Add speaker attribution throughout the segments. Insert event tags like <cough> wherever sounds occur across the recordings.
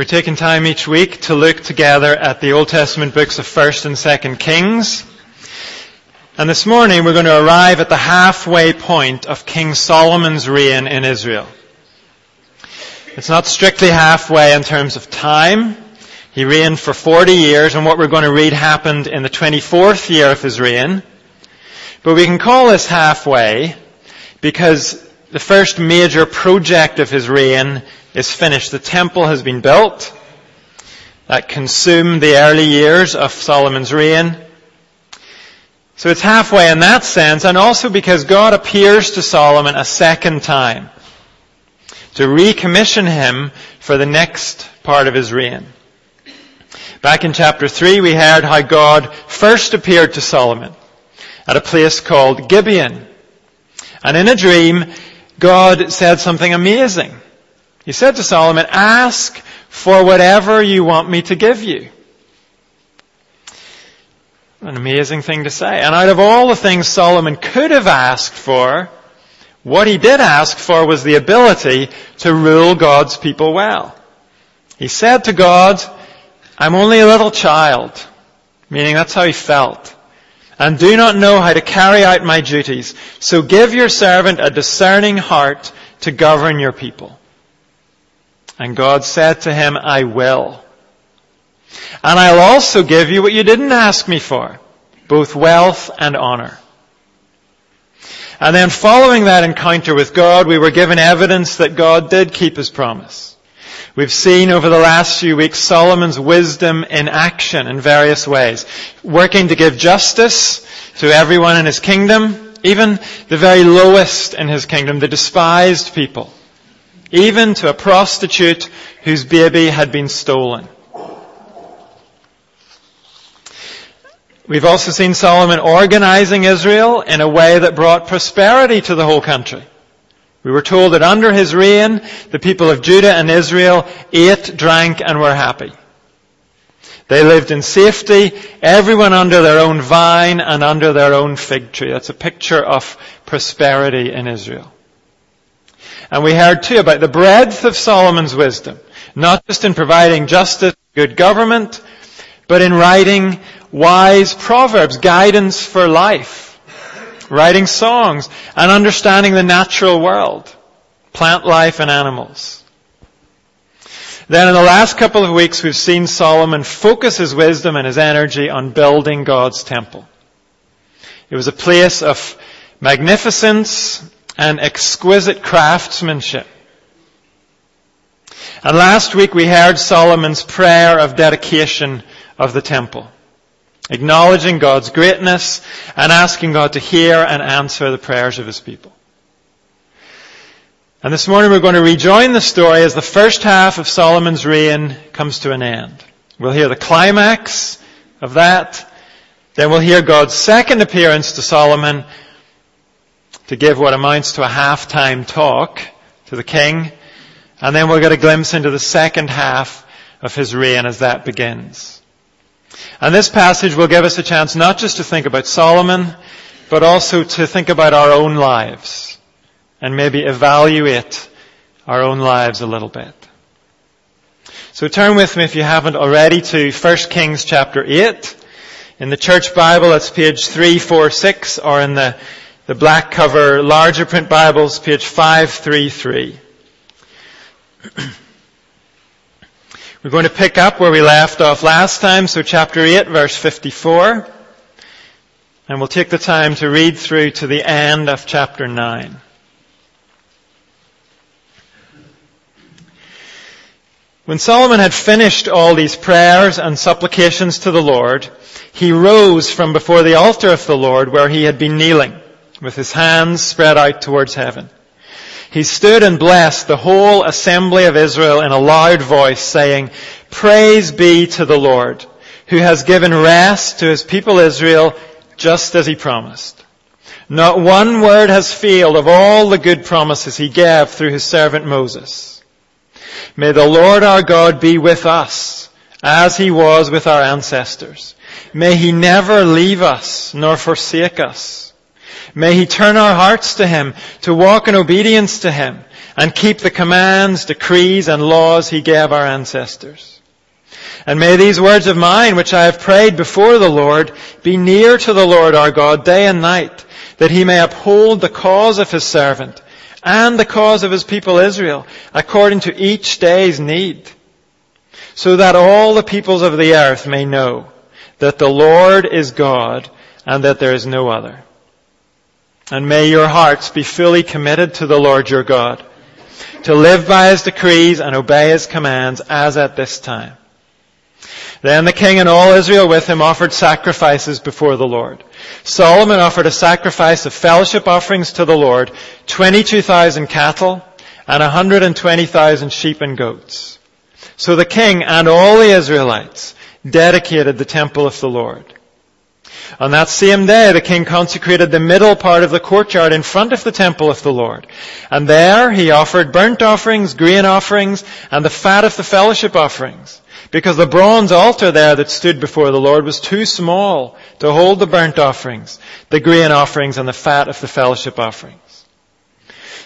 Speaker 1: We're taking time each week to look together at the Old Testament books of 1st and 2nd Kings. And this morning we're going to arrive at the halfway point of King Solomon's reign in Israel. It's not strictly halfway in terms of time. He reigned for 40 years and what we're going to read happened in the 24th year of his reign. But we can call this halfway because the first major project of his reign is finished. The temple has been built. That consumed the early years of Solomon's reign. So it's halfway in that sense, and also because God appears to Solomon a second time to recommission him for the next part of his reign. Back in chapter 3, we heard how God first appeared to Solomon at a place called Gibeon. And in a dream, God said something amazing. He said to Solomon, ask for whatever you want me to give you. An amazing thing to say. And out of all the things Solomon could have asked for, what he did ask for was the ability to rule God's people well. He said to God, I'm only a little child, meaning that's how he felt, and do not know how to carry out my duties. So give your servant a discerning heart to govern your people. And God said to him, I will. And I'll also give you what you didn't ask me for, both wealth and honor. And then following that encounter with God, we were given evidence that God did keep his promise. We've seen over the last few weeks Solomon's wisdom in action in various ways. Working to give justice to everyone in his kingdom, even the very lowest in his kingdom, the despised people even to a prostitute whose baby had been stolen. We've also seen Solomon organizing Israel in a way that brought prosperity to the whole country. We were told that under his reign, the people of Judah and Israel ate, drank, and were happy. They lived in safety, everyone under their own vine and under their own fig tree. That's a picture of prosperity in Israel. And we heard too about the breadth of Solomon's wisdom, not just in providing justice, good government, but in writing wise proverbs, guidance for life, writing songs, and understanding the natural world, plant life and animals. Then in the last couple of weeks we've seen Solomon focus his wisdom and his energy on building God's temple. It was a place of magnificence and exquisite craftsmanship. And last week we heard Solomon's prayer of dedication of the temple, acknowledging God's greatness and asking God to hear and answer the prayers of his people. And this morning we're going to rejoin the story as the first half of Solomon's reign comes to an end. We'll hear the climax of that. Then we'll hear God's second appearance to Solomon to give what amounts to a half-time talk to the king. And then we'll get a glimpse into the second half of his reign as that begins. And this passage will give us a chance not just to think about Solomon, but also to think about our own lives and maybe evaluate our own lives a little bit. So turn with me if you haven't already to 1 Kings chapter 8. In the church Bible, it's page 346 or in the the black cover larger print Bibles, page 533. <clears throat> We're going to pick up where we left off last time, so chapter 8, verse 54. And we'll take the time to read through to the end of chapter 9. When Solomon had finished all these prayers and supplications to the Lord, he rose from before the altar of the Lord where he had been kneeling with his hands spread out towards heaven. He stood and blessed the whole assembly of Israel in a loud voice saying, Praise be to the Lord, who has given rest to his people Israel just as he promised. Not one word has failed of all the good promises he gave through his servant Moses. May the Lord our God be with us as he was with our ancestors. May he never leave us nor forsake us. May He turn our hearts to Him, to walk in obedience to Him, and keep the commands, decrees, and laws he gave our ancestors. And may these words of mine, which I have prayed before the Lord, be near to the Lord our God day and night, that he may uphold the cause of his servant and the cause of his people Israel, according to each day's need, so that all the peoples of the earth may know that the Lord is God and that there is no other. And may your hearts be fully committed to the Lord your God, to live by his decrees and obey his commands as at this time. Then the king and all Israel with him offered sacrifices before the Lord. Solomon offered a sacrifice of fellowship offerings to the Lord, 22,000 cattle and 120,000 sheep and goats. So the king and all the Israelites dedicated the temple of the Lord. On that same day, the king consecrated the middle part of the courtyard in front of the temple of the Lord. And there he offered burnt offerings, grain offerings, and the fat of the fellowship offerings. Because the bronze altar there that stood before the Lord was too small to hold the burnt offerings, the grain offerings, and the fat of the fellowship offerings.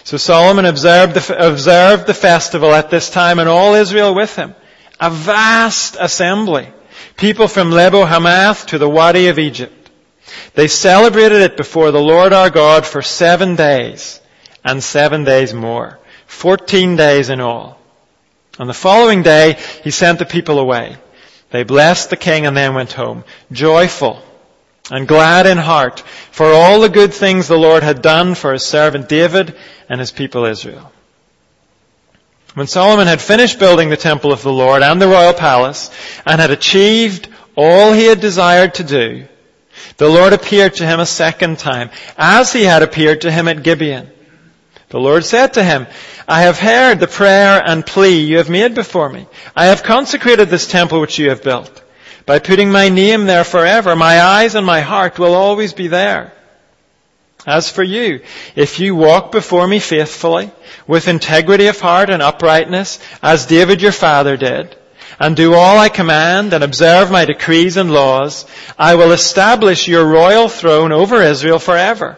Speaker 1: So Solomon observed the, observed the festival at this time and all Israel with him. A vast assembly. People from Lebo Hamath to the Wadi of Egypt. They celebrated it before the Lord our God for seven days and seven days more. Fourteen days in all. On the following day, he sent the people away. They blessed the king and then went home, joyful and glad in heart for all the good things the Lord had done for his servant David and his people Israel. When Solomon had finished building the temple of the Lord and the royal palace and had achieved all he had desired to do, the Lord appeared to him a second time, as he had appeared to him at Gibeon. The Lord said to him, I have heard the prayer and plea you have made before me. I have consecrated this temple which you have built. By putting my name there forever, my eyes and my heart will always be there. As for you, if you walk before me faithfully, with integrity of heart and uprightness, as David your father did, and do all I command and observe my decrees and laws, I will establish your royal throne over Israel forever.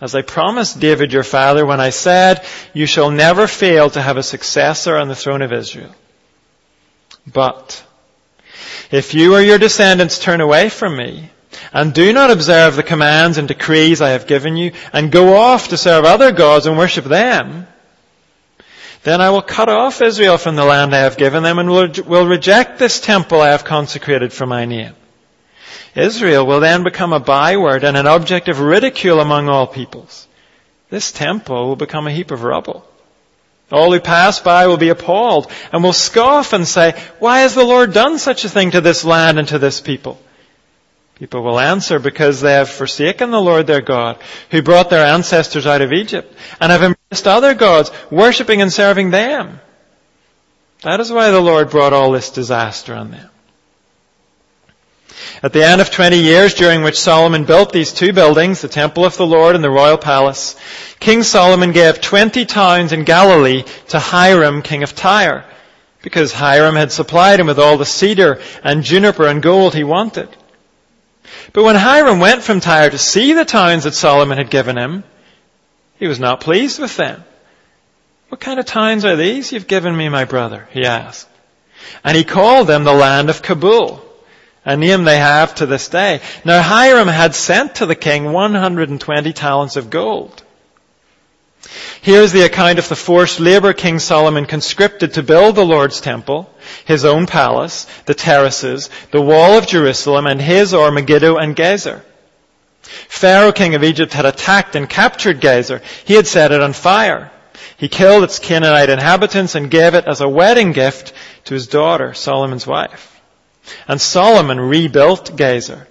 Speaker 1: As I promised David your father when I said, you shall never fail to have a successor on the throne of Israel. But, if you or your descendants turn away from me, and do not observe the commands and decrees I have given you, and go off to serve other gods and worship them, then I will cut off Israel from the land I have given them and will, reject this temple I have consecrated for my name. Israel will then become a byword and an object of ridicule among all peoples. This temple will become a heap of rubble. All who pass by will be appalled and will scoff and say, why has the Lord done such a thing to this land and to this people? People will answer because they have forsaken the Lord their God, who brought their ancestors out of Egypt, and have embraced other gods, worshipping and serving them. That is why the Lord brought all this disaster on them. At the end of 20 years during which Solomon built these two buildings, the temple of the Lord and the royal palace, King Solomon gave 20 towns in Galilee to Hiram, king of Tyre, because Hiram had supplied him with all the cedar and juniper and gold he wanted. But when Hiram went from Tyre to see the towns that Solomon had given him, he was not pleased with them. What kind of towns are these you've given me, my brother? he asked. And he called them the land of Cabul, a name they have to this day. Now Hiram had sent to the king 120 talents of gold. Here's the account of the forced labor King Solomon conscripted to build the Lord's temple, his own palace, the terraces, the wall of Jerusalem, and Hazor Megiddo and Gezer. Pharaoh, king of Egypt, had attacked and captured Gezer. He had set it on fire. He killed its Canaanite inhabitants and gave it as a wedding gift to his daughter, Solomon's wife. And Solomon rebuilt Gezer.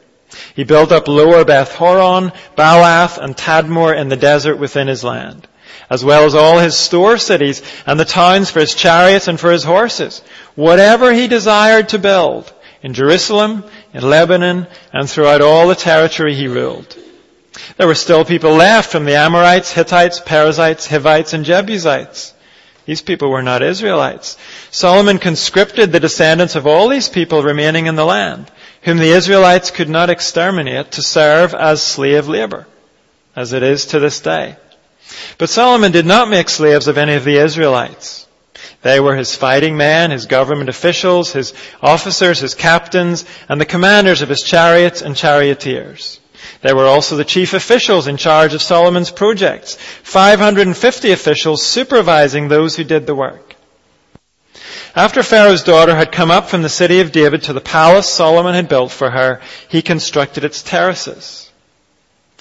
Speaker 1: He built up lower Beth Horon, Baalath, and Tadmor in the desert within his land as well as all his store cities and the towns for his chariots and for his horses. Whatever he desired to build in Jerusalem, in Lebanon, and throughout all the territory he ruled. There were still people left from the Amorites, Hittites, Perizzites, Hivites, and Jebusites. These people were not Israelites. Solomon conscripted the descendants of all these people remaining in the land, whom the Israelites could not exterminate to serve as slave labor, as it is to this day. But Solomon did not make slaves of any of the Israelites. They were his fighting men, his government officials, his officers, his captains, and the commanders of his chariots and charioteers. They were also the chief officials in charge of Solomon's projects, 550 officials supervising those who did the work. After Pharaoh's daughter had come up from the city of David to the palace Solomon had built for her, he constructed its terraces.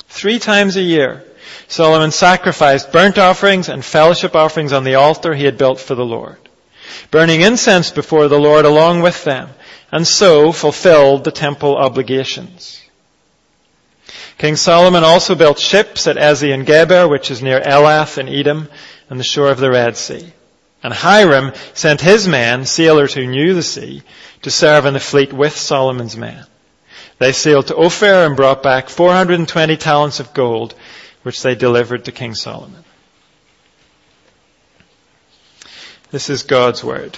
Speaker 1: Three times a year, Solomon sacrificed burnt offerings and fellowship offerings on the altar he had built for the Lord, burning incense before the Lord along with them, and so fulfilled the temple obligations. King Solomon also built ships at Ezion Geber, which is near Elath in Edom, and the shore of the Red Sea. And Hiram sent his men, sailors who knew the sea, to serve in the fleet with Solomon's men. They sailed to Ophir and brought back 420 talents of gold which they delivered to King Solomon. This is God's Word.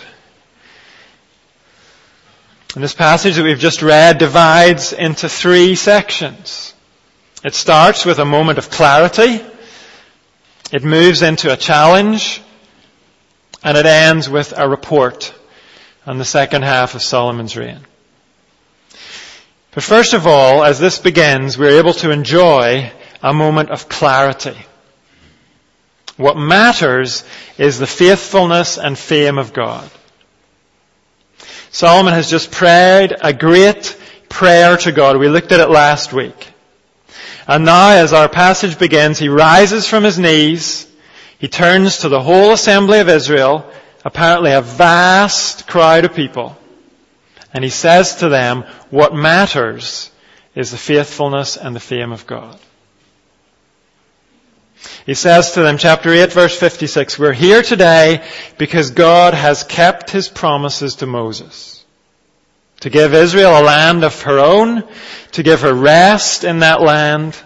Speaker 1: And this passage that we've just read divides into three sections. It starts with a moment of clarity. It moves into a challenge. And it ends with a report on the second half of Solomon's reign. But first of all, as this begins, we're able to enjoy a moment of clarity. What matters is the faithfulness and fame of God. Solomon has just prayed a great prayer to God. We looked at it last week. And now as our passage begins, he rises from his knees, he turns to the whole assembly of Israel, apparently a vast crowd of people, and he says to them, what matters is the faithfulness and the fame of God. He says to them, chapter 8 verse 56, we're here today because God has kept his promises to Moses. To give Israel a land of her own, to give her rest in that land.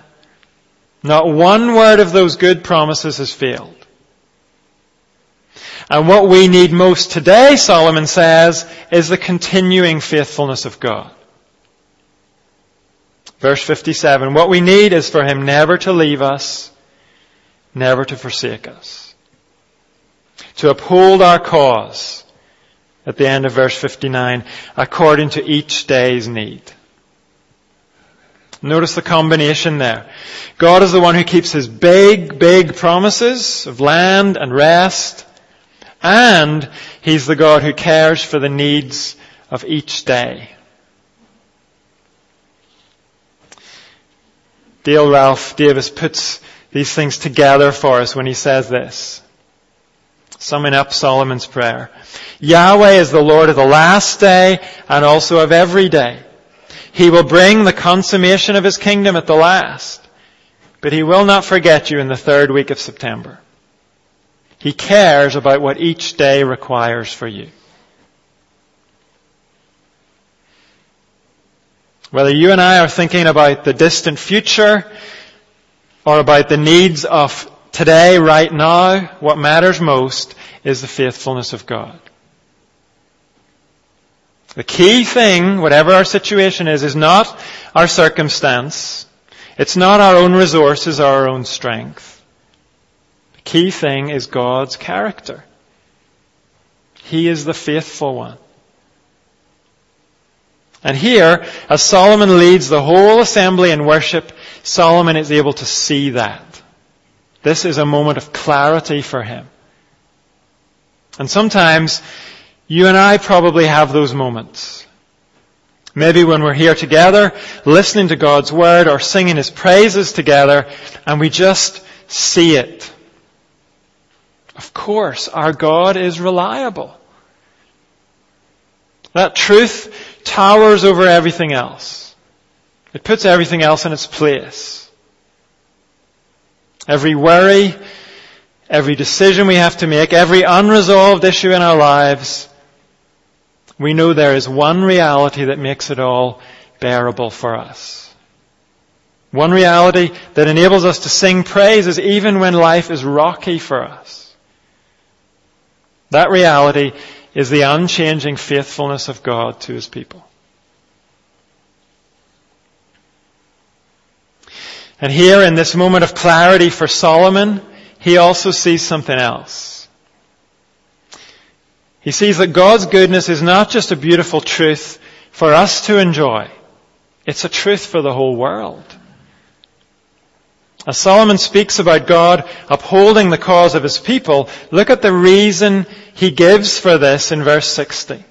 Speaker 1: Not one word of those good promises has failed. And what we need most today, Solomon says, is the continuing faithfulness of God. Verse 57, what we need is for him never to leave us never to forsake us. To uphold our cause, at the end of verse 59, according to each day's need. Notice the combination there. God is the one who keeps his big, big promises of land and rest, and he's the God who cares for the needs of each day. Dale Ralph Davis puts these things together for us when he says this. Summing up Solomon's prayer. Yahweh is the Lord of the last day and also of every day. He will bring the consummation of his kingdom at the last, but he will not forget you in the third week of September. He cares about what each day requires for you. Whether you and I are thinking about the distant future or about the needs of today, right now, what matters most is the faithfulness of God. The key thing, whatever our situation is, is not our circumstance. It's not our own resources or our own strength. The key thing is God's character. He is the faithful one. And here, as Solomon leads the whole assembly in worship, Solomon is able to see that. This is a moment of clarity for him. And sometimes you and I probably have those moments. Maybe when we're here together, listening to God's Word or singing His praises together, and we just see it. Of course, our God is reliable. That truth towers over everything else. It puts everything else in its place. Every worry, every decision we have to make, every unresolved issue in our lives, we know there is one reality that makes it all bearable for us. One reality that enables us to sing praises even when life is rocky for us. That reality is the unchanging faithfulness of God to His people. And here in this moment of clarity for Solomon, he also sees something else. He sees that God's goodness is not just a beautiful truth for us to enjoy. It's a truth for the whole world. As Solomon speaks about God upholding the cause of his people, look at the reason he gives for this in verse 60.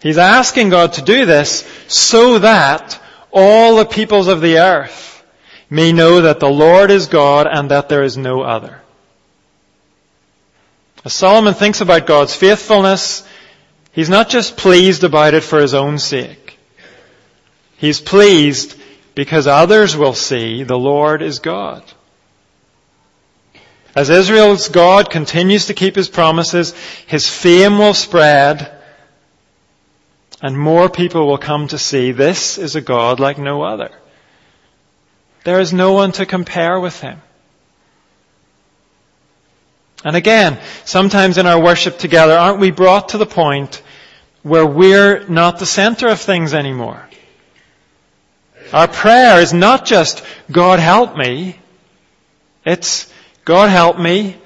Speaker 1: He's asking God to do this so that all the peoples of the earth may know that the Lord is God and that there is no other. As Solomon thinks about God's faithfulness, he's not just pleased about it for his own sake. He's pleased because others will see the Lord is God. As Israel's God continues to keep his promises, his fame will spread and more people will come to see this is a God like no other. There is no one to compare with him. And again, sometimes in our worship together, aren't we brought to the point where we're not the center of things anymore? Our prayer is not just, God help me. It's, God help me,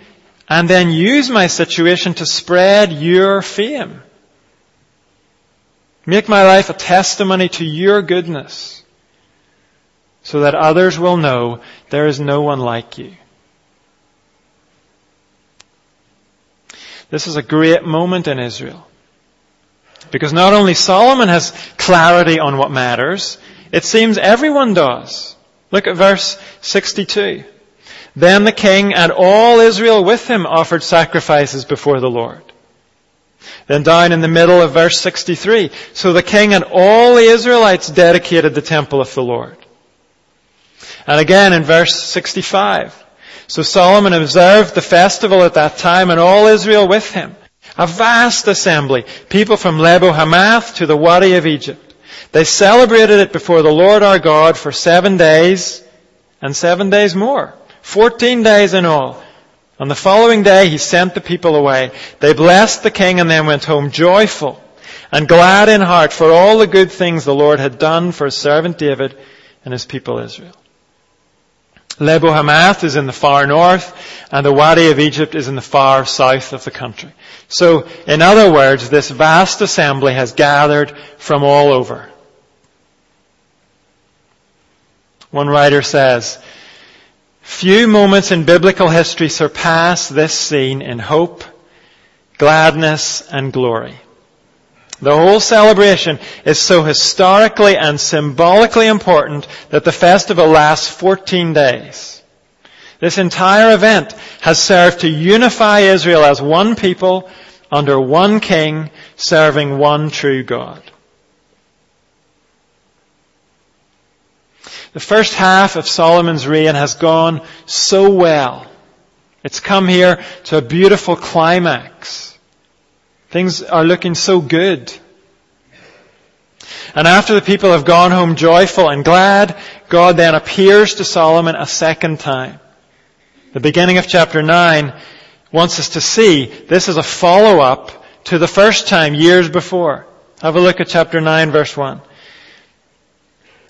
Speaker 1: and then use my situation to spread your fame. Make my life a testimony to your goodness so that others will know there is no one like you. This is a great moment in Israel. Because not only Solomon has clarity on what matters, it seems everyone does. Look at verse 62. Then the king and all Israel with him offered sacrifices before the Lord. Then down in the middle of verse 63, so the king and all the Israelites dedicated the temple of the Lord. And again in verse 65, so Solomon observed the festival at that time and all Israel with him. A vast assembly, people from Lebo Hamath to the Wadi of Egypt. They celebrated it before the Lord our God for seven days and seven days more. Fourteen days in all. On the following day, he sent the people away. They blessed the king and then went home joyful and glad in heart for all the good things the Lord had done for his servant David and his people Israel. Lebo Hamath is in the far north and the Wadi of Egypt is in the far south of the country. So, in other words, this vast assembly has gathered from all over. One writer says, Few moments in biblical history surpass this scene in hope, gladness, and glory. The whole celebration is so historically and symbolically important that the festival lasts 14 days. This entire event has served to unify Israel as one people under one king serving one true God. The first half of Solomon's reign has gone so well. It's come here to a beautiful climax. Things are looking so good. And after the people have gone home joyful and glad, God then appears to Solomon a second time. The beginning of chapter 9 wants us to see this is a follow-up to the first time years before. Have a look at chapter 9 verse 1.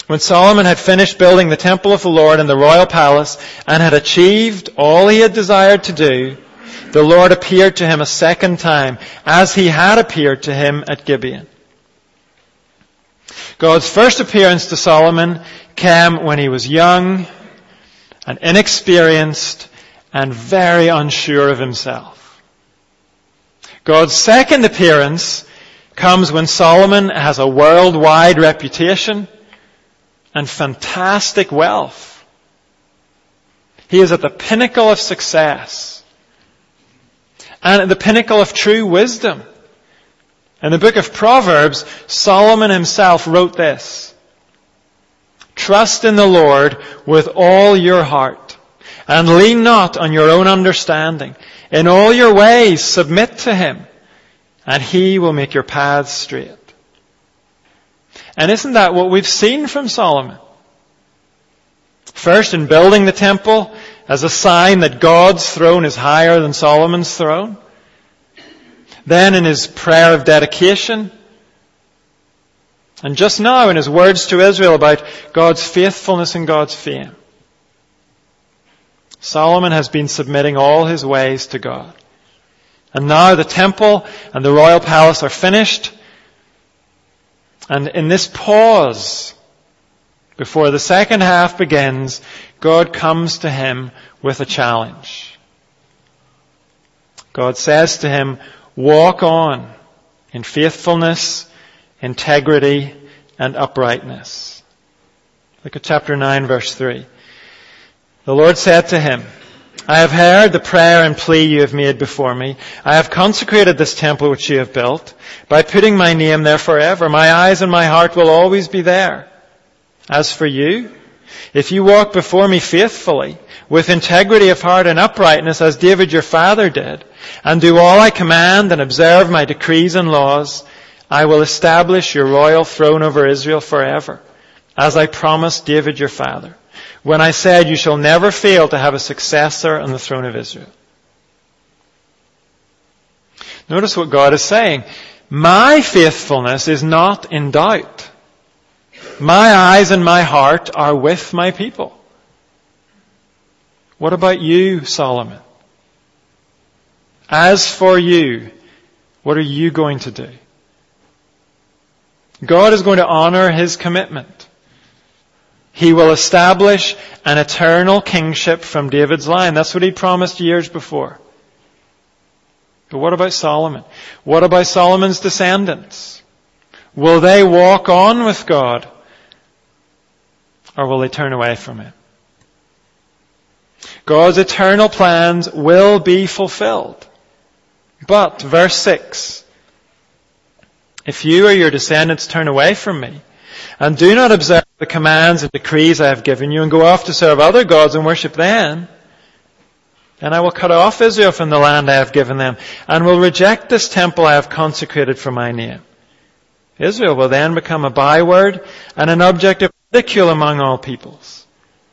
Speaker 1: When Solomon had finished building the temple of the Lord in the royal palace and had achieved all he had desired to do, the Lord appeared to him a second time as he had appeared to him at Gibeon. God's first appearance to Solomon came when he was young and inexperienced and very unsure of himself. God's second appearance comes when Solomon has a worldwide reputation and fantastic wealth. He is at the pinnacle of success and at the pinnacle of true wisdom. In the book of Proverbs, Solomon himself wrote this. Trust in the Lord with all your heart and lean not on your own understanding. In all your ways submit to him and he will make your paths straight. And isn't that what we've seen from Solomon? First, in building the temple as a sign that God's throne is higher than Solomon's throne. Then in his prayer of dedication. And just now in his words to Israel about God's faithfulness and God's fame. Solomon has been submitting all his ways to God. And now the temple and the royal palace are finished. And in this pause, before the second half begins, God comes to him with a challenge. God says to him, walk on in faithfulness, integrity, and uprightness. Look at chapter 9 verse 3. The Lord said to him, I have heard the prayer and plea you have made before me. I have consecrated this temple which you have built by putting my name there forever. My eyes and my heart will always be there. As for you, if you walk before me faithfully, with integrity of heart and uprightness as David your father did, and do all I command and observe my decrees and laws, I will establish your royal throne over Israel forever, as I promised David your father when I said you shall never fail to have a successor on the throne of Israel. Notice what God is saying. My faithfulness is not in doubt. My eyes and my heart are with my people. What about you, Solomon? As for you, what are you going to do? God is going to honor His commitment. He will establish an eternal kingship from David's line. That's what he promised years before. But what about Solomon? What about Solomon's descendants? Will they walk on with God? Or will they turn away from it? God's eternal plans will be fulfilled. But, verse 6, if you or your descendants turn away from me, and do not observe the commands and decrees I have given you and go off to serve other gods and worship them, then I will cut off Israel from the land I have given them and will reject this temple I have consecrated for my name. Israel will then become a byword and an object of ridicule among all peoples.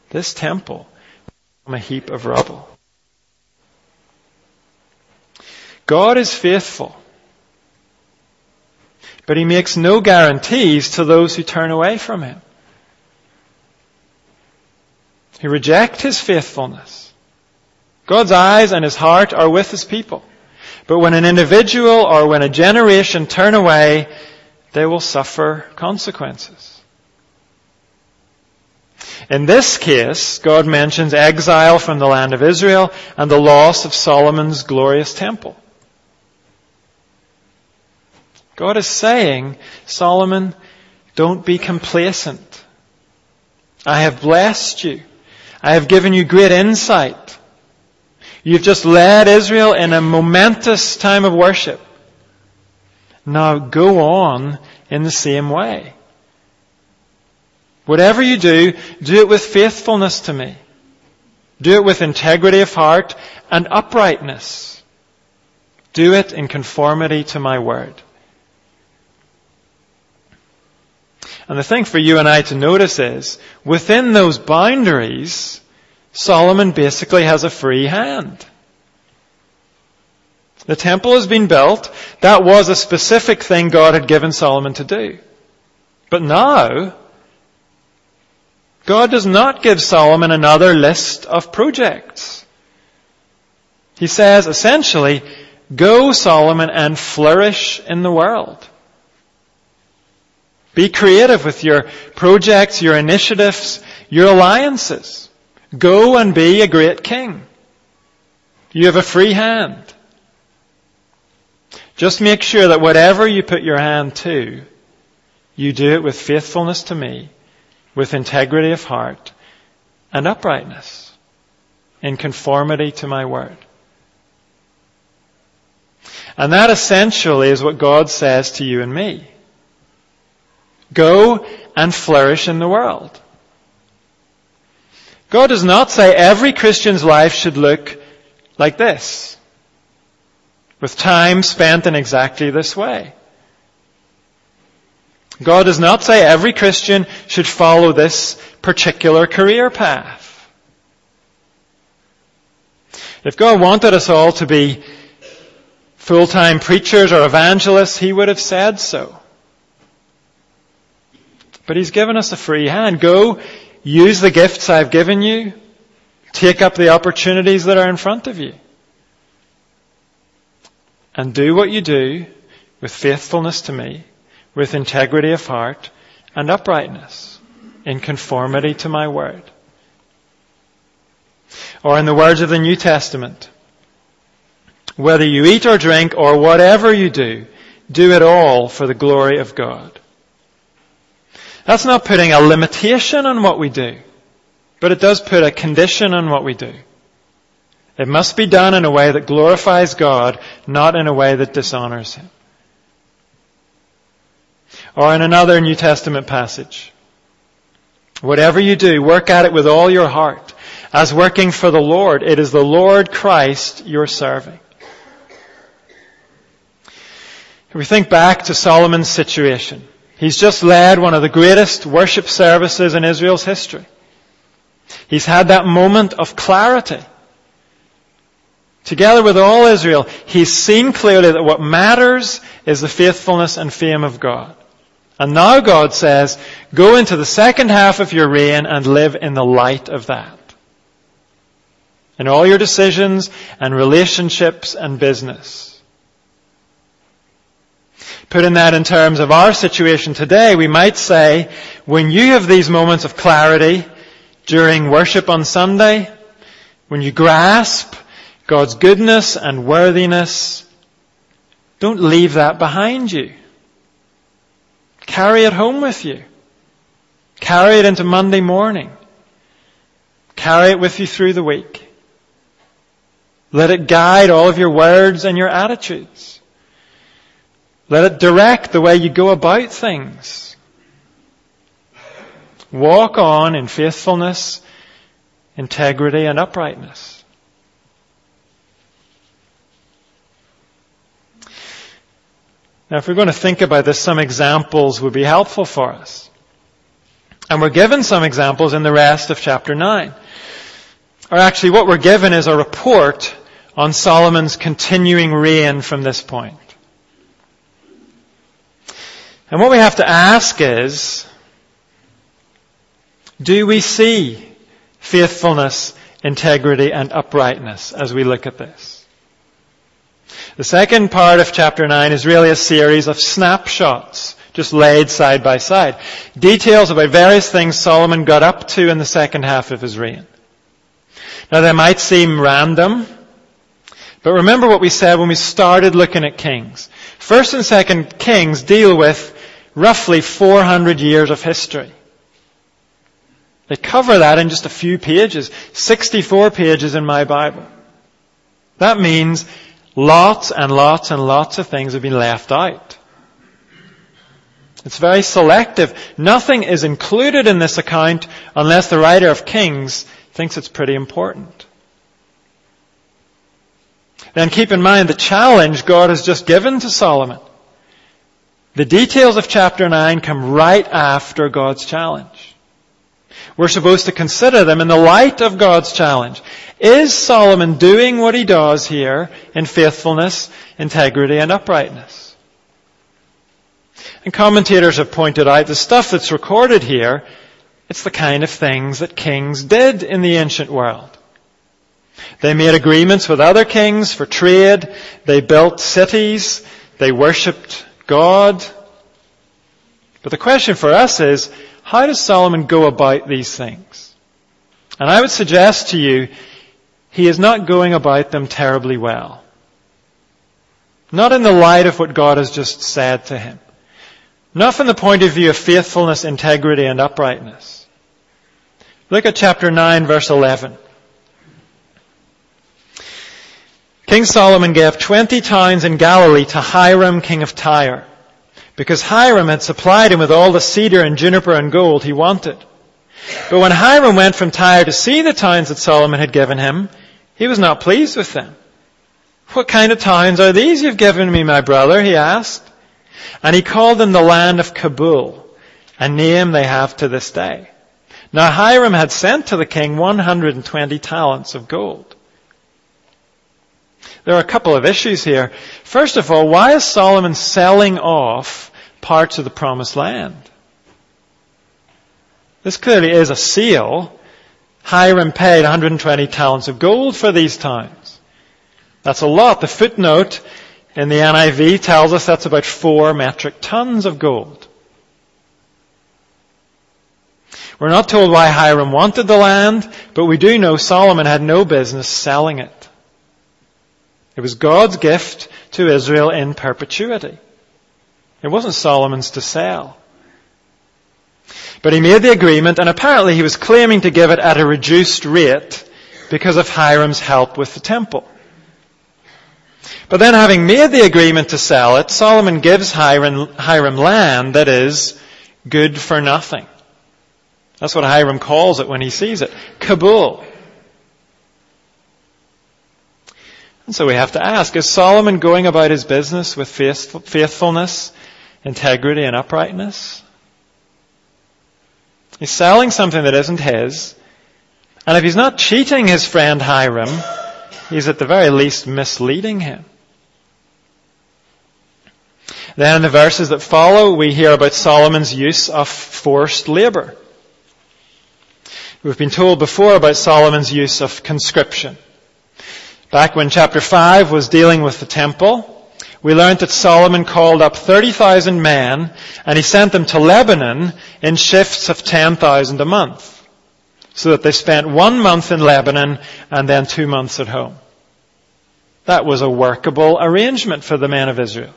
Speaker 1: This temple become a heap of rubble. God is faithful but he makes no guarantees to those who turn away from him. He rejects his faithfulness. God's eyes and his heart are with his people. But when an individual or when a generation turn away, they will suffer consequences. In this case, God mentions exile from the land of Israel and the loss of Solomon's glorious temple. God is saying, Solomon, don't be complacent. I have blessed you. I have given you great insight. You've just led Israel in a momentous time of worship. Now go on in the same way. Whatever you do, do it with faithfulness to me. Do it with integrity of heart and uprightness. Do it in conformity to my word. And the thing for you and I to notice is, within those boundaries, Solomon basically has a free hand. The temple has been built. That was a specific thing God had given Solomon to do. But now, God does not give Solomon another list of projects. He says essentially, go Solomon and flourish in the world. Be creative with your projects, your initiatives, your alliances. Go and be a great king. You have a free hand. Just make sure that whatever you put your hand to, you do it with faithfulness to me, with integrity of heart, and uprightness, in conformity to my word. And that essentially is what God says to you and me. Go and flourish in the world. God does not say every Christian's life should look like this, with time spent in exactly this way. God does not say every Christian should follow this particular career path. If God wanted us all to be full-time preachers or evangelists, He would have said so. But He's given us a free hand. Go, use the gifts I've given you. Take up the opportunities that are in front of you. And do what you do with faithfulness to me, with integrity of heart and uprightness, in conformity to my word. Or in the words of the New Testament, whether you eat or drink or whatever you do, do it all for the glory of God. That's not putting a limitation on what we do, but it does put a condition on what we do. It must be done in a way that glorifies God, not in a way that dishonors Him. Or in another New Testament passage, whatever you do, work at it with all your heart, as working for the Lord. It is the Lord Christ you're serving. If we think back to Solomon's situation, he's just led one of the greatest worship services in Israel's history. He's had that moment of clarity. Together with all Israel, he's seen clearly that what matters is the faithfulness and fame of God. And now God says, go into the second half of your reign and live in the light of that. In all your decisions and relationships and business. Putting that in terms of our situation today, we might say, when you have these moments of clarity during worship on Sunday, when you grasp God's goodness and worthiness, don't leave that behind you. Carry it home with you. Carry it into Monday morning. Carry it with you through the week. Let it guide all of your words and your attitudes. Let it direct the way you go about things. Walk on in faithfulness, integrity, and uprightness. Now, if we're going to think about this, some examples would be helpful for us. And we're given some examples in the rest of chapter 9. Or actually, what we're given is a report on Solomon's continuing reign from this point. And what we have to ask is, do we see faithfulness, integrity, and uprightness as we look at this? The second part of chapter 9 is really a series of snapshots, just laid side by side. Details about various things Solomon got up to in the second half of his reign. Now they might seem random, but remember what we said when we started looking at Kings. First and second Kings deal with roughly 400 years of history. They cover that in just a few pages. 64 pages in my Bible. That means lots and lots and lots of things have been left out. It's very selective. Nothing is included in this account unless the writer of Kings thinks it's pretty important. Then keep in mind the challenge God has just given to Solomon. The details of chapter 9 come right after God's challenge. We're supposed to consider them in the light of God's challenge. Is Solomon doing what he does here in faithfulness, integrity, and uprightness? And commentators have pointed out the stuff that's recorded here, it's the kind of things that kings did in the ancient world. They made agreements with other kings for trade, they built cities, they worshipped God. But the question for us is, how does Solomon go about these things? And I would suggest to you, he is not going about them terribly well. Not in the light of what God has just said to him. Not from the point of view of faithfulness, integrity, and uprightness. Look at chapter 9 verse 11. King Solomon gave 20 towns in Galilee to Hiram, king of Tyre, because Hiram had supplied him with all the cedar and juniper and gold he wanted. But when Hiram went from Tyre to see the towns that Solomon had given him, he was not pleased with them. What kind of towns are these you've given me, my brother? he asked. And he called them the land of Cabul, a name they have to this day. Now Hiram had sent to the king 120 talents of gold. There are a couple of issues here. First of all, why is Solomon selling off parts of the promised land? This clearly is a sale, Hiram paid 120 talents of gold for these towns. That's a lot. The footnote in the NIV tells us that's about four metric tons of gold. We're not told why Hiram wanted the land, but we do know Solomon had no business selling it. It was God's gift to Israel in perpetuity. It wasn't Solomon's to sell. But he made the agreement and apparently he was claiming to give it at a reduced rate because of Hiram's help with the temple. But then having made the agreement to sell it, Solomon gives Hiram, Hiram land that is good for nothing. That's what Hiram calls it when he sees it. Kabul. And so we have to ask, is Solomon going about his business with faithfulness, integrity, and uprightness? He's selling something that isn't his. And if he's not cheating his friend Hiram, he's at the very least misleading him. Then in the verses that follow, we hear about Solomon's use of forced labor. We've been told before about Solomon's use of conscription. Back when chapter 5 was dealing with the temple, we learned that Solomon called up 30,000 men and he sent them to Lebanon in shifts of 10,000 a month. So that they spent one month in Lebanon and then two months at home. That was a workable arrangement for the men of Israel.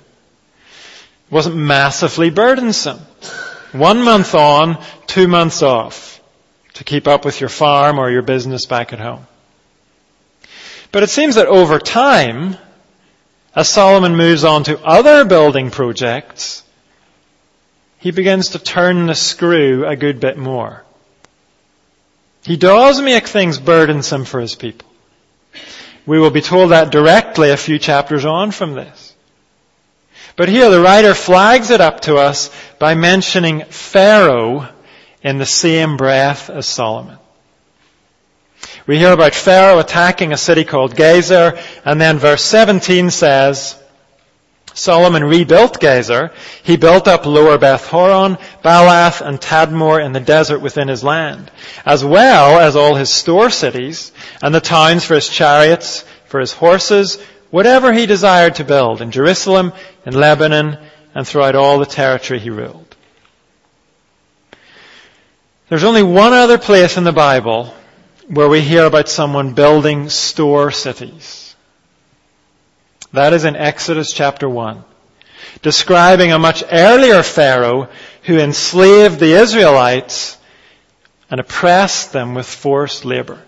Speaker 1: It wasn't massively burdensome. One month on, two months off to keep up with your farm or your business back at home. But it seems that over time, as Solomon moves on to other building projects, he begins to turn the screw a good bit more. He does make things burdensome for his people. We will be told that directly a few chapters on from this. But here the writer flags it up to us by mentioning Pharaoh in the same breath as Solomon. We hear about Pharaoh attacking a city called Gezer, and then verse 17 says, Solomon rebuilt Gezer. He built up Lower Beth Horon, Baalath, and Tadmor in the desert within his land, as well as all his store cities and the towns for his chariots, for his horses, whatever he desired to build in Jerusalem, in Lebanon, and throughout all the territory he ruled. There's only one other place in the Bible where we hear about someone building store cities. That is in Exodus chapter 1, describing a much earlier Pharaoh who enslaved the Israelites and oppressed them with forced labor.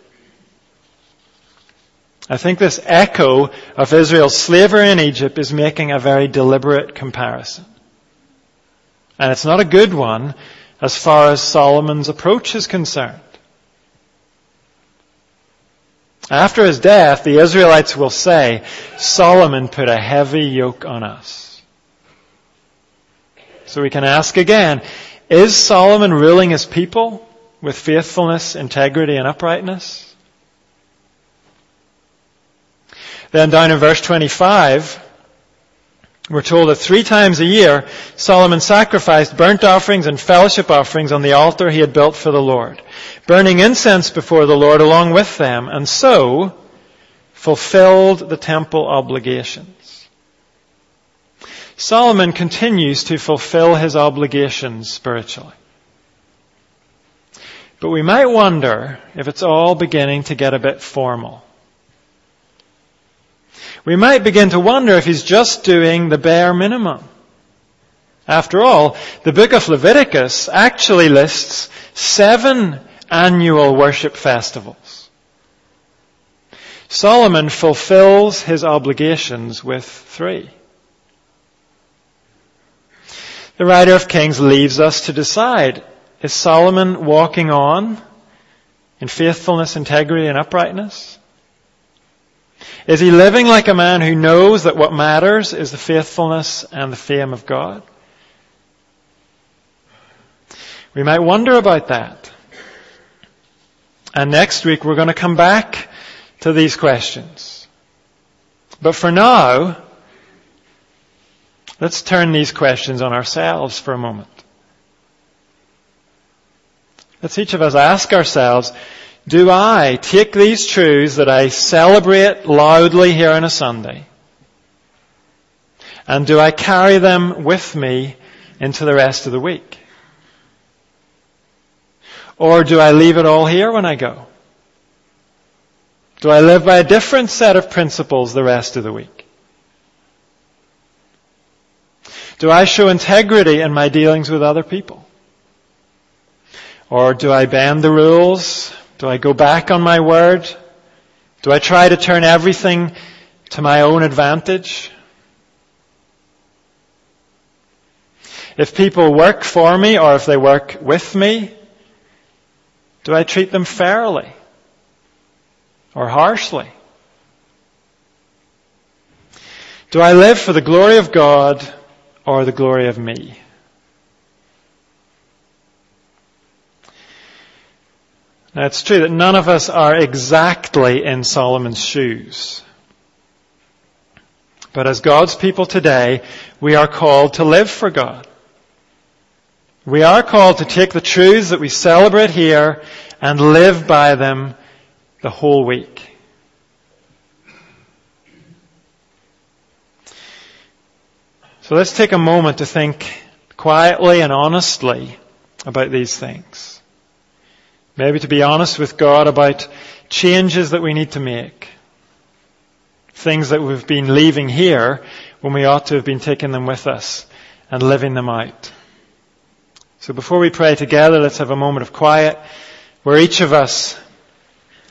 Speaker 1: I think this echo of Israel's slavery in Egypt is making a very deliberate comparison. And it's not a good one as far as Solomon's approach is concerned. After his death, the Israelites will say, Solomon put a heavy yoke on us. So we can ask again, is Solomon ruling his people with faithfulness, integrity, and uprightness? Then down in verse 25, we're told that three times a year, Solomon sacrificed burnt offerings and fellowship offerings on the altar he had built for the Lord, burning incense before the Lord along with them, and so fulfilled the temple obligations. Solomon continues to fulfill his obligations spiritually. But we might wonder if it's all beginning to get a bit formal we might begin to wonder if he's just doing the bare minimum. After all, the book of Leviticus actually lists seven annual worship festivals. Solomon fulfills his obligations with three. The writer of Kings leaves us to decide, is Solomon walking on in faithfulness, integrity, and uprightness? Is he living like a man who knows that what matters is the faithfulness and the fame of God? We might wonder about that. And next week we're going to come back to these questions. But for now, let's turn these questions on ourselves for a moment. Let's each of us ask ourselves, Do I take these truths that I celebrate loudly here on a Sunday and do I carry them with me into the rest of the week? Or do I leave it all here when I go? Do I live by a different set of principles the rest of the week? Do I show integrity in my dealings with other people? Or do I bend the rules? Do I go back on my word? Do I try to turn everything to my own advantage? If people work for me or if they work with me, do I treat them fairly or harshly? Do I live for the glory of God or the glory of me? Now it's true that none of us are exactly in Solomon's shoes. But as God's people today, we are called to live for God. We are called to take the truths that we celebrate here and live by them the whole week. So let's take a moment to think quietly and honestly about these things. Maybe to be honest with God about changes that we need to make. Things that we've been leaving here when we ought to have been taking them with us and living them out. So before we pray together, let's have a moment of quiet where each of us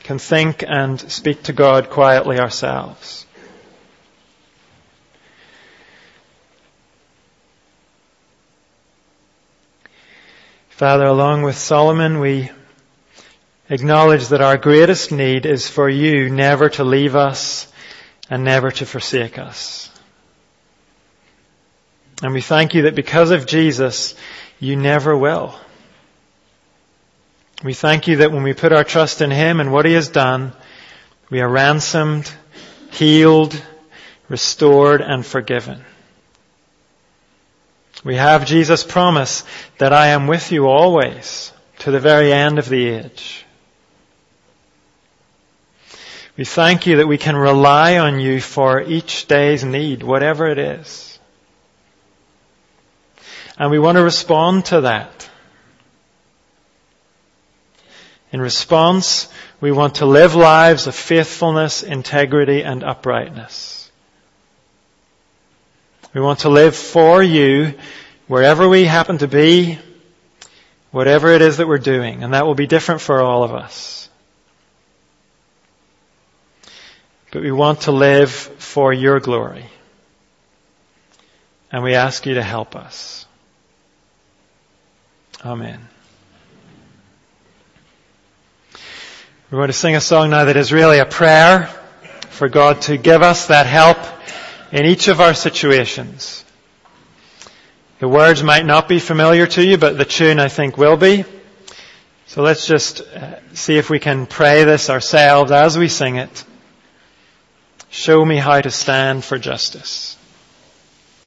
Speaker 1: can think and speak to God quietly ourselves. Father, along with Solomon, we acknowledge that our greatest need is for you never to leave us and never to forsake us. And we thank you that because of Jesus, you never will. We thank you that when we put our trust in Him and what He has done, we are ransomed, healed, restored, and forgiven. We have Jesus' promise that I am with you always to the very end of the age. We thank you that we can rely on you for each day's need, whatever it is. And we want to respond to that. In response, we want to live lives of faithfulness, integrity, and uprightness. We want to live for you wherever we happen to be, whatever it is that we're doing, and that will be different for all of us. But we want to live for your glory. And we ask you to help us. Amen. We're going to sing a song now that is really a prayer for God to give us that help in each of our situations. The words might not be familiar to you, but the tune I think will be. So let's just uh, see if we can pray this ourselves as we sing it. Show me how to stand for justice.